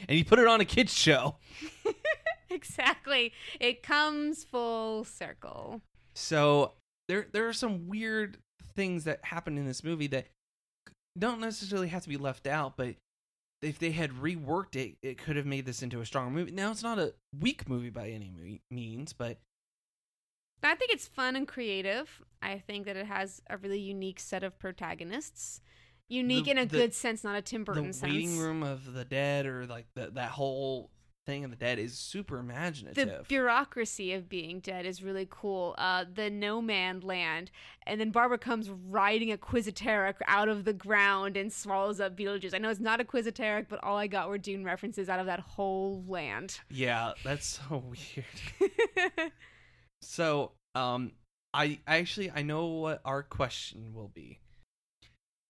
And you put it on a kids show. exactly. It comes full circle. So there there are some weird things that happen in this movie that don't necessarily have to be left out, but if they had reworked it, it could have made this into a stronger movie. Now it's not a weak movie by any means, but I think it's fun and creative. I think that it has a really unique set of protagonists. Unique The- in a the- good sense, not a Tim Burton the sense. waiting room of the dead or like the, that whole thing of the dead is super imaginative. the bureaucracy of being dead is really cool. Uh, the no man land, and then Barbara comes riding a Quisiteric out of the ground and swallows up Beetlejuice. I know it's not a Quisiteric, but all I got were Dune references out of that whole land. yeah, that's so weird. So, um, I actually I know what our question will be.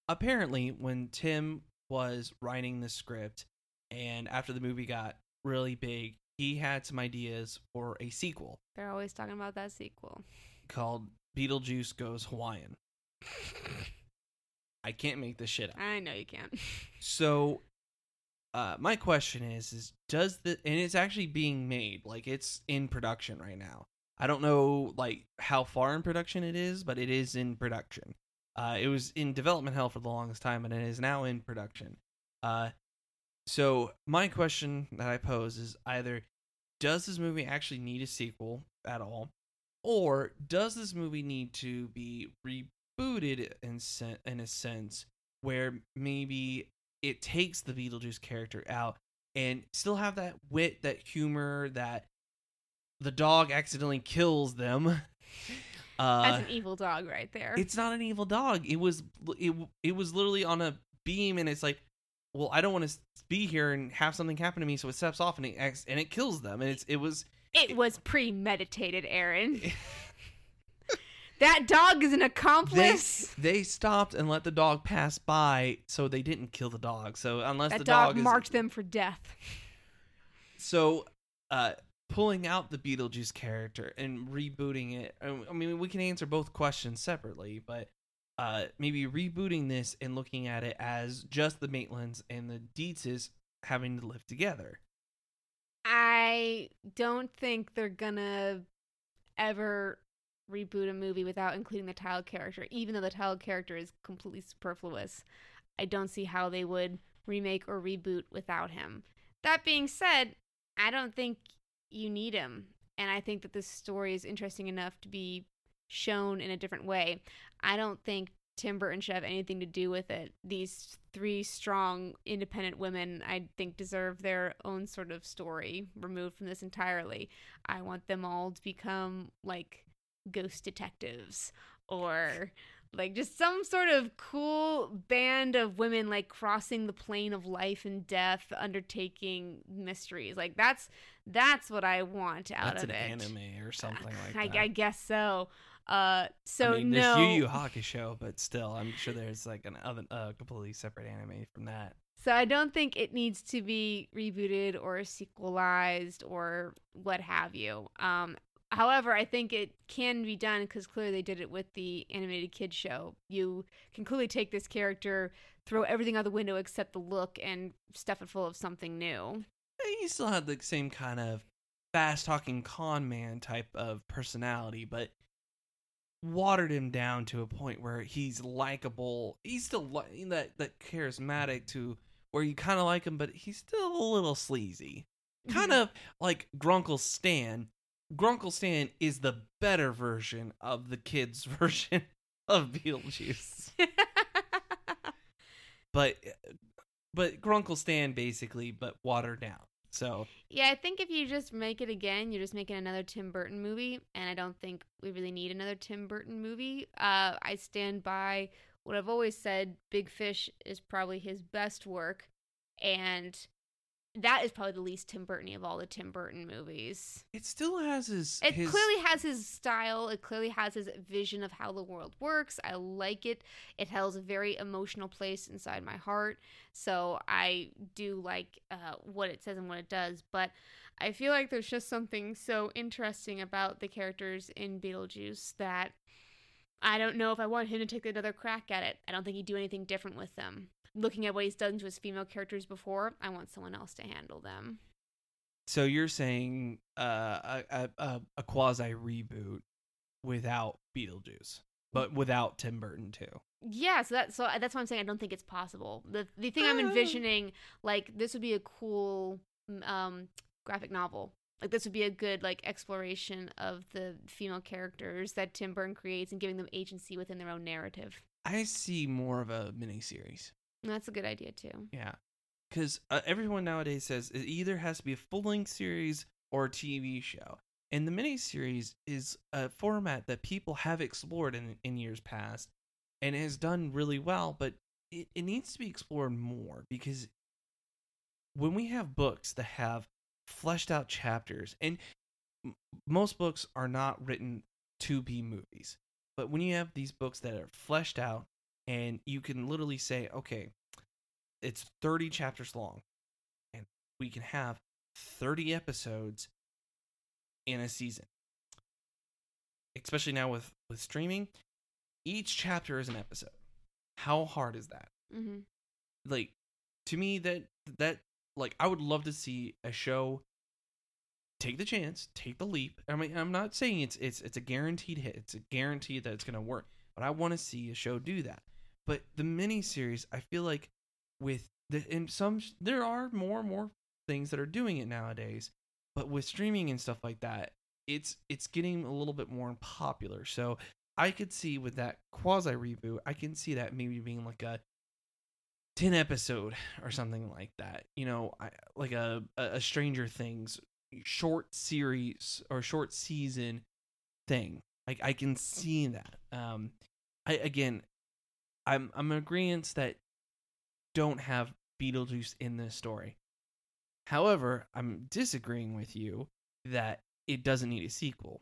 Apparently, when Tim was writing the script, and after the movie got really big, he had some ideas for a sequel They're always talking about that sequel. called Beetlejuice Goes Hawaiian. I can't make this shit up. I know you can't. So, uh, my question is: is does the and it's actually being made like it's in production right now. I don't know like how far in production it is, but it is in production. Uh, it was in development hell for the longest time, and it is now in production. Uh, so my question that I pose is either: Does this movie actually need a sequel at all, or does this movie need to be rebooted in sen- in a sense where maybe it takes the Beetlejuice character out and still have that wit, that humor, that the dog accidentally kills them. Uh, That's an evil dog right there. it's not an evil dog. It was it it was literally on a beam, and it's like, well, I don't want to be here and have something happen to me, so it steps off and it acts, and it kills them, and it's it was It was premeditated, Aaron. that dog is an accomplice. they stopped and let the dog pass by, so they didn't kill the dog. So unless That the dog, dog, is, marked them for death. so uh pulling out the beetlejuice character and rebooting it I mean we can answer both questions separately but uh maybe rebooting this and looking at it as just the maitlands and the Deetzes having to live together I don't think they're gonna ever reboot a movie without including the child character, even though the child character is completely superfluous. I don't see how they would remake or reboot without him. That being said, I don't think you need him. And I think that this story is interesting enough to be shown in a different way. I don't think Tim Burton should have anything to do with it. These three strong, independent women, I think, deserve their own sort of story removed from this entirely. I want them all to become like ghost detectives or like just some sort of cool band of women like crossing the plane of life and death undertaking mysteries like that's that's what i want out that's of an it anime or something like I, that I guess so uh so I mean, no there's Yu Yu Hakusho, but still, I'm sure there's like an other, uh, completely separate anime from that. So I don't think it needs to be rebooted or sequelized or what have you. Um, however, I think it can be done because clearly they did it with the animated kids show. You can clearly take this character, throw everything out the window except the look, and stuff it full of something new. He still had the same kind of fast talking con man type of personality, but watered him down to a point where he's likable. He's still li- that that charismatic to where you kind of like him, but he's still a little sleazy. Kind Mhm. of like Grunkle Stan. Grunkle Stan is the better version of the kids' version of Beetlejuice. But but Grunkle Stan basically but watered down. So yeah, I think if you just make it again, you're just making another Tim Burton movie, and I don't think we really need another Tim Burton movie. Uh, I stand by what I've always said: Big Fish is probably his best work, and that is probably the least Tim Burton of all the Tim Burton movies. it still has his It his, clearly has his style. It clearly has his vision of how the world works. I like it. It holds a very emotional place inside my heart. So I do like uh, what it says and what it does. But I feel like there's just something so interesting about the characters in Beetlejuice that I don't know if I want him to take another crack at it. I don't think he'd do anything different with them. Looking at what he's done to his female characters before, I want someone else to handle them. So you're saying uh, a a, a quasi reboot without Beetlejuice, but without Tim Burton too. Yeah, so that's so that's why I'm saying I don't think it's possible. The the thing I'm Uh. envisioning, like this would be a cool um graphic novel. Like this would be a good like exploration of the female characters that Tim Burton creates and giving them agency within their own narrative. I see more of a miniseries. That's a good idea too. Yeah, because uh, everyone nowadays says it either has to be a full length series or a TV show, and the miniseries is a format that people have explored in in years past, and has done really well. But it, it needs to be explored more because when we have books that have fleshed out chapters, and m- most books are not written to be movies, but when you have these books that are fleshed out and you can literally say, okay, it's 30 chapters long, and we can have 30 episodes in a season. Especially now with with streaming, each chapter is an episode. How hard is that? Mm-hmm. Like to me that that like I would love to see a show take the chance, take the leap. I mean, I'm not saying it's it's it's a guaranteed hit. It's a guarantee that it's going to work. But I want to see a show do that. But the miniseries, I feel like with the in some there are more and more things that are doing it nowadays. But with streaming and stuff like that, it's it's getting a little bit more popular. So I could see with that quasi reboot, I can see that maybe being like a 10 episode or something like that you know I, like a a stranger things short series or short season thing like i can see that um i again i'm i'm in agreement that don't have beetlejuice in this story however i'm disagreeing with you that it doesn't need a sequel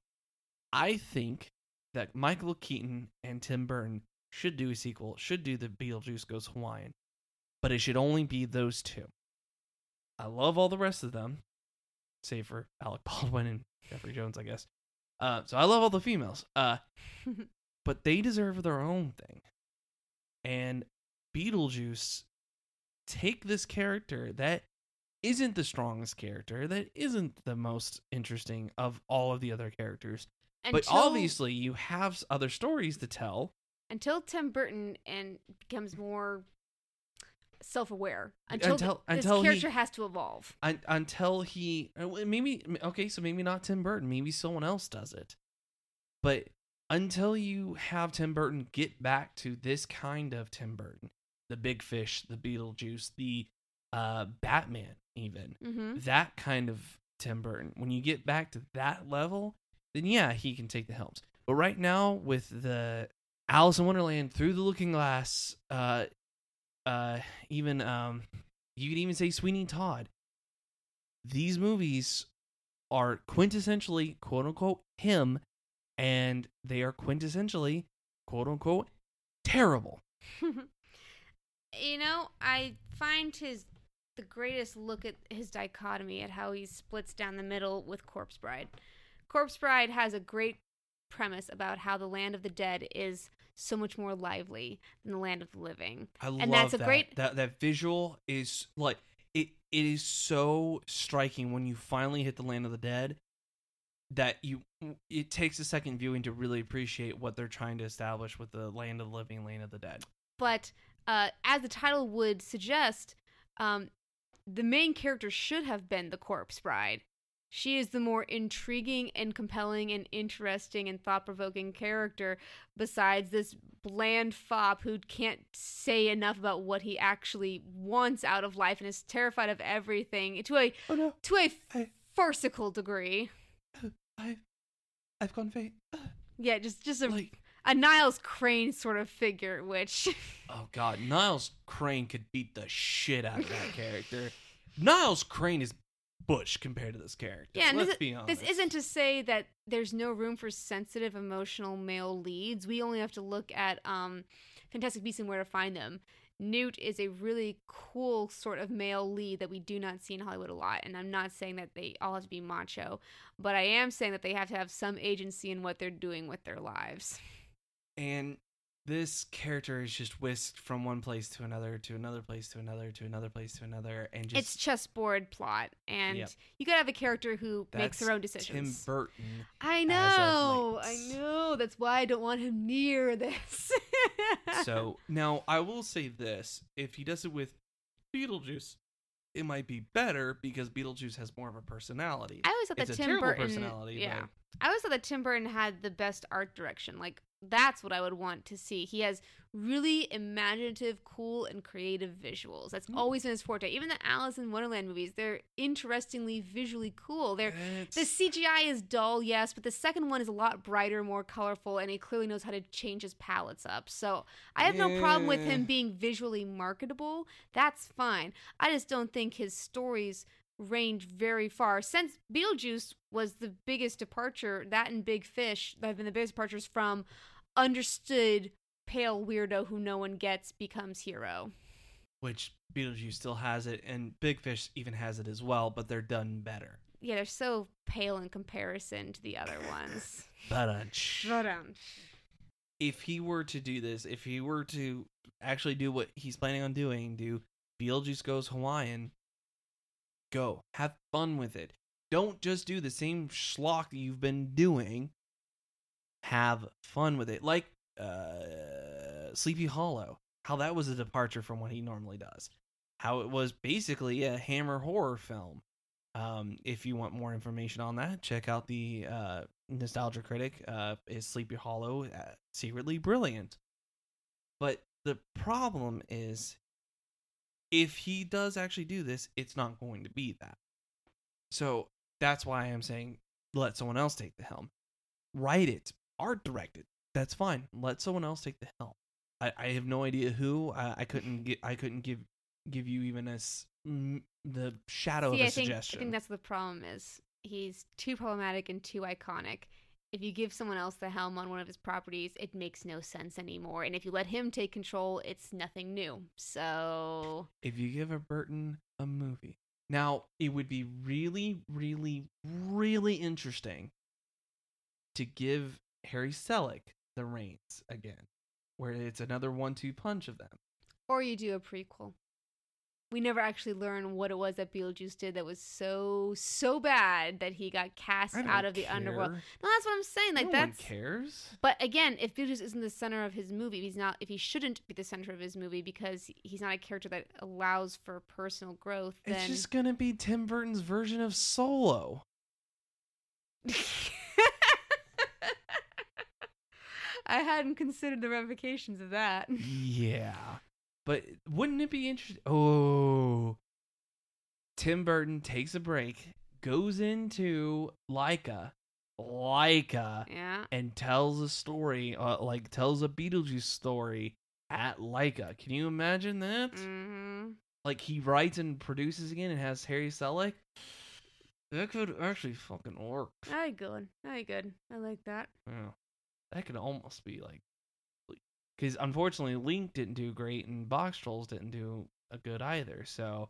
i think that michael keaton and tim burton should do a sequel should do the beetlejuice goes hawaiian but it should only be those two. I love all the rest of them, save for Alec Baldwin and Jeffrey Jones, I guess. Uh, so I love all the females. Uh, but they deserve their own thing. And Beetlejuice, take this character that isn't the strongest character, that isn't the most interesting of all of the other characters. but obviously, you have other stories to tell. until Tim Burton and becomes more self-aware, until, Until- th- this until he- character has to evolve. un- until he uh, maybe okay so maybe not tim burton maybe someone else does it but until you have tim burton get back to this kind of tim burton the big fish the beetlejuice the uh batman even Mm-hmm. that kind of tim burton when you get back to that level then yeah he can take the helms but right now with the alice in wonderland through the looking glass uh uh even um you could even say sweeney todd these movies are quintessentially quote unquote him and they are quintessentially quote unquote terrible you know, I find his the greatest look at his dichotomy at how he splits down the middle with Corpse Bride. Corpse Bride has a great premise about how the land of the dead is so much more lively than the land of the living. I And love that's a that. great- that that visual is like it it is so striking when you finally hit the land of the dead that you it takes a second viewing to really appreciate what they're trying to establish with the land of the living, land of the dead. But uh, as the title would suggest, um, the main character should have been the corpse bride. She is the more intriguing and compelling and interesting and thought provoking character, besides this bland fop who can't say enough about what he actually wants out of life and is terrified of everything to a Oh no, to a I- farcical degree. I've I've gone faint. Yeah, just just a, Like a Niles Crane sort of figure, which oh god, Niles Crane could beat the shit out of that character. Niles Crane is butch compared to this character. Yeah, and let's this, be honest. this isn't to say that there's no room for sensitive, emotional male leads. We only have to look at um, Fantastic Beasts and Where to Find Them. Newt is a really cool sort of male lead that we do not see in Hollywood a lot. And I'm not saying that they all have to be macho, but I am saying that they have to have some agency in what they're doing with their lives. and this character is just whisked from one place to another to another place to another to another place to another and just it's chessboard plot, and Yep. you gotta have a character who makes their own decisions. Tim Burton. I know, I know. That's why I don't want him near this. so now I will say this: if he does it with Beetlejuice, it might be better because Beetlejuice has more of a personality. I always thought it's that a Tim terrible Burton. personality, yeah, I always thought that Tim Burton had the best art direction. Like that's what I would want to see. He has really imaginative, cool, and creative visuals. That's Mm. always been his forte. Even the Alice in Wonderland movies, they're interestingly visually cool. They're the CGI is dull, yes, but the second one is a lot brighter, more colorful, and he clearly knows how to change his palettes up. So I have no problem with him being visually marketable. That's fine. I just don't think his stories range very far. Since Beetlejuice was the biggest departure, that and Big Fish that have been the biggest departures from understood pale weirdo who no one gets becomes hero. which Beetlejuice still has it, and Big Fish even has it as well, but they're done better. Yeah, they're so pale in comparison to the other ones. But uh, if he were to do this, if he were to actually do what he's planning on doing, do Beetlejuice goes Hawaiian, go have fun with it. Don't just do the same schlock that you've been doing. Have fun with it, like uh, Sleepy Hollow. How that was a departure from what he normally does. How it was basically a Hammer horror film. Um, if you want more information on that, check out the uh, Nostalgia Critic. Uh, is Sleepy Hollow uh, secretly brilliant? But the problem is, if he does actually do this, it's not going to be that. So that's why I'm saying let someone else take the helm. Write it, art direct it. That's fine. Let someone else take the helm. I, I have no idea who. I, I couldn't get. I couldn't give give you even a s- mm, the shadow See, of a I think, suggestion. I think that's the problem is. He's too problematic and too iconic. If you give someone else the helm on one of his properties, it makes no sense anymore. And if you let him take control, it's nothing new. So if you give a Burton a movie. Now, it would be really, really, really interesting to give Harry Selick the reins again, where it's another one-two punch of them. or you do a prequel. We never actually learn what it was that Beetlejuice did that was so so bad that he got cast out of the underworld. No, that's what I'm saying. Like no that's cares. But again, if Beetlejuice isn't the center of his movie, if he's not, if he shouldn't be the center of his movie because he's not a character that allows for personal growth, then It's just gonna be Tim Burton's version of Solo. I hadn't considered the ramifications of that. Yeah. But wouldn't it be interesting? Oh. Tim Burton takes a break, goes into Laika, Laika, Yeah. and tells a story, uh, like tells a Beetlejuice story at Laika. Can you imagine that? hmm Like he writes and produces again and has Harry Selick. That could actually fucking work. I good. I good. I like that. Yeah. That could almost be like, because unfortunately, Link didn't do great, and Boxtrolls didn't do a good either. So,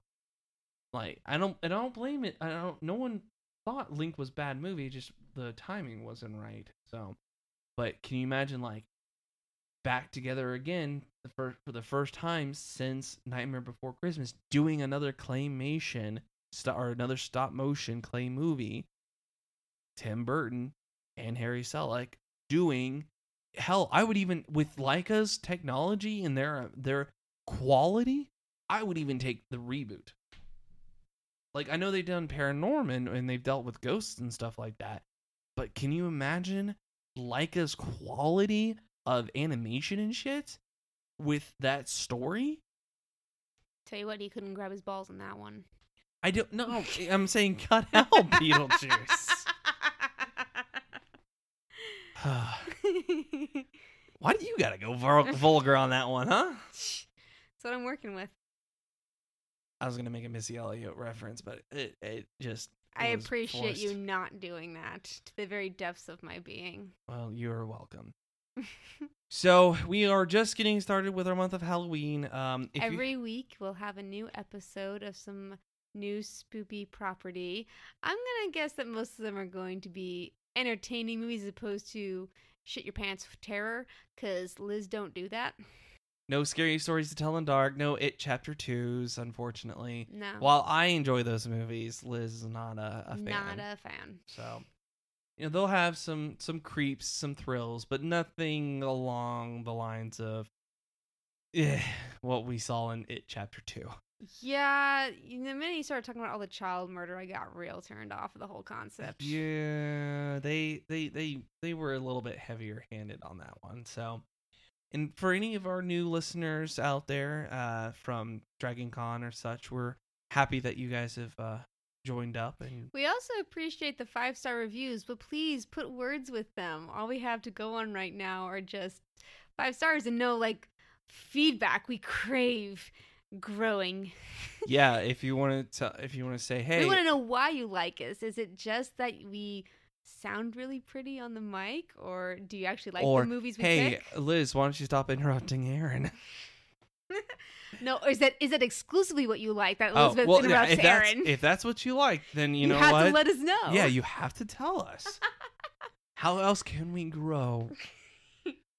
like, I don't, I don't blame it. I don't. No one thought Link was bad movie. Just the timing wasn't right. So, but can you imagine like back together again the first for the first time since Nightmare Before Christmas, doing another claymation st- or another stop motion clay movie Tim Burton and Harry Selick doing hell I would even with Laika's technology and their their quality I would even take the reboot. Like I know they've done Paranorman and they've dealt with ghosts and stuff like that but can you imagine Laika's quality of animation and shit with that story? Tell you what, he couldn't grab his balls in that one. I don't know I'm saying cut out Beetlejuice Why do you gotta go vul- vulgar on that one, huh? That's what I'm working with. I was gonna make a Missy Elliott reference, but it it just I appreciate you not doing that to the very depths of my being. Well, you're welcome. So we are just getting started with our month of Halloween. Um, you- Every week we'll have a new episode of some new spoopy property. I'm gonna guess that most of them are going to be entertaining movies as opposed to shit your pants terror, because Liz don't do that. no scary stories to tell in dark, no It Chapter Twos, unfortunately. No, While I enjoy those movies, Liz is not a, a fan. not a fan. So, you know, they'll have some some creeps, some thrills, but nothing along the lines of eh, what we saw in It Chapter Two. Yeah, the minute you started talking about all the child murder, I got real turned off of the whole concept. Yeah, they they they they were a little bit heavier handed on that one. So, and for any of our new listeners out there uh, from Dragon Con or such, we're happy that you guys have uh, joined up and We also appreciate the five star reviews, but please put words with them. All we have to go on right now are just five stars and no like feedback. We crave growing. yeah, if you want to if you want to say hey, We want to know why you like us. Is it just that we sound really pretty on the mic, or do you actually like or the movies we hey pick? Liz, why don't you stop interrupting Aaron? No, or is that is that exclusively what you like that oh, Elizabeth well, interrupts if that's Aaron? if that's what you like, then you, know have what? to let us know. Yeah, you have to tell us. How else can we grow?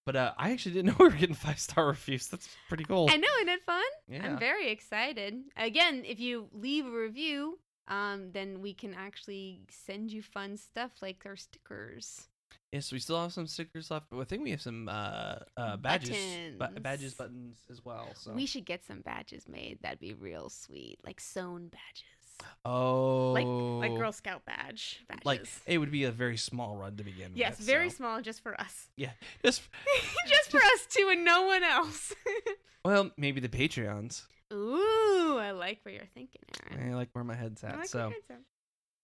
But uh, I actually didn't know we were getting five star reviews. That's pretty cool. I know, isn't it fun? Yeah. I'm very excited. Again, if you leave a review, um, then we can actually send you fun stuff like our stickers. yes, we still have some stickers left. But I think we have some uh, uh, badges, bu- Buttons. badges, buttons as well. So We should get some badges made. That'd be real sweet, like sewn badges, oh, like like Girl Scout badge badges. like it would be a very small run to begin yes, with. Yes, very so- small, just for us, Yeah, just just for us two and no one else. well, maybe the Patreons. Ooh, I like where you're thinking, Aaron. I like where my head's at. like so.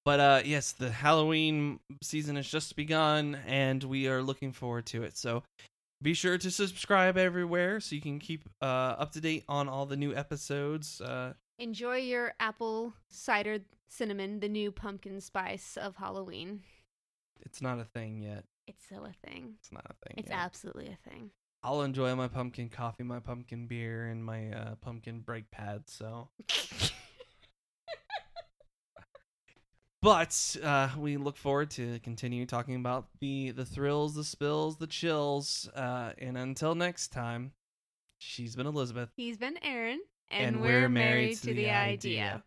But uh yes, the Halloween season has just begun and we are looking forward to it. So be sure to subscribe everywhere so you can keep uh up to date on all the new episodes. Uh Enjoy your apple cider cinnamon, the new pumpkin spice of Halloween. it's not a thing yet. It's so a thing. It's not a thing. It's yet. absolutely a thing. I'll enjoy my pumpkin coffee, my pumpkin beer and my uh pumpkin brake pad, so But uh, we look forward to continue talking about the the thrills, the spills, the chills. Uh, and until next time, she's been Elizabeth. He's been Aaron, And we're married to the idea.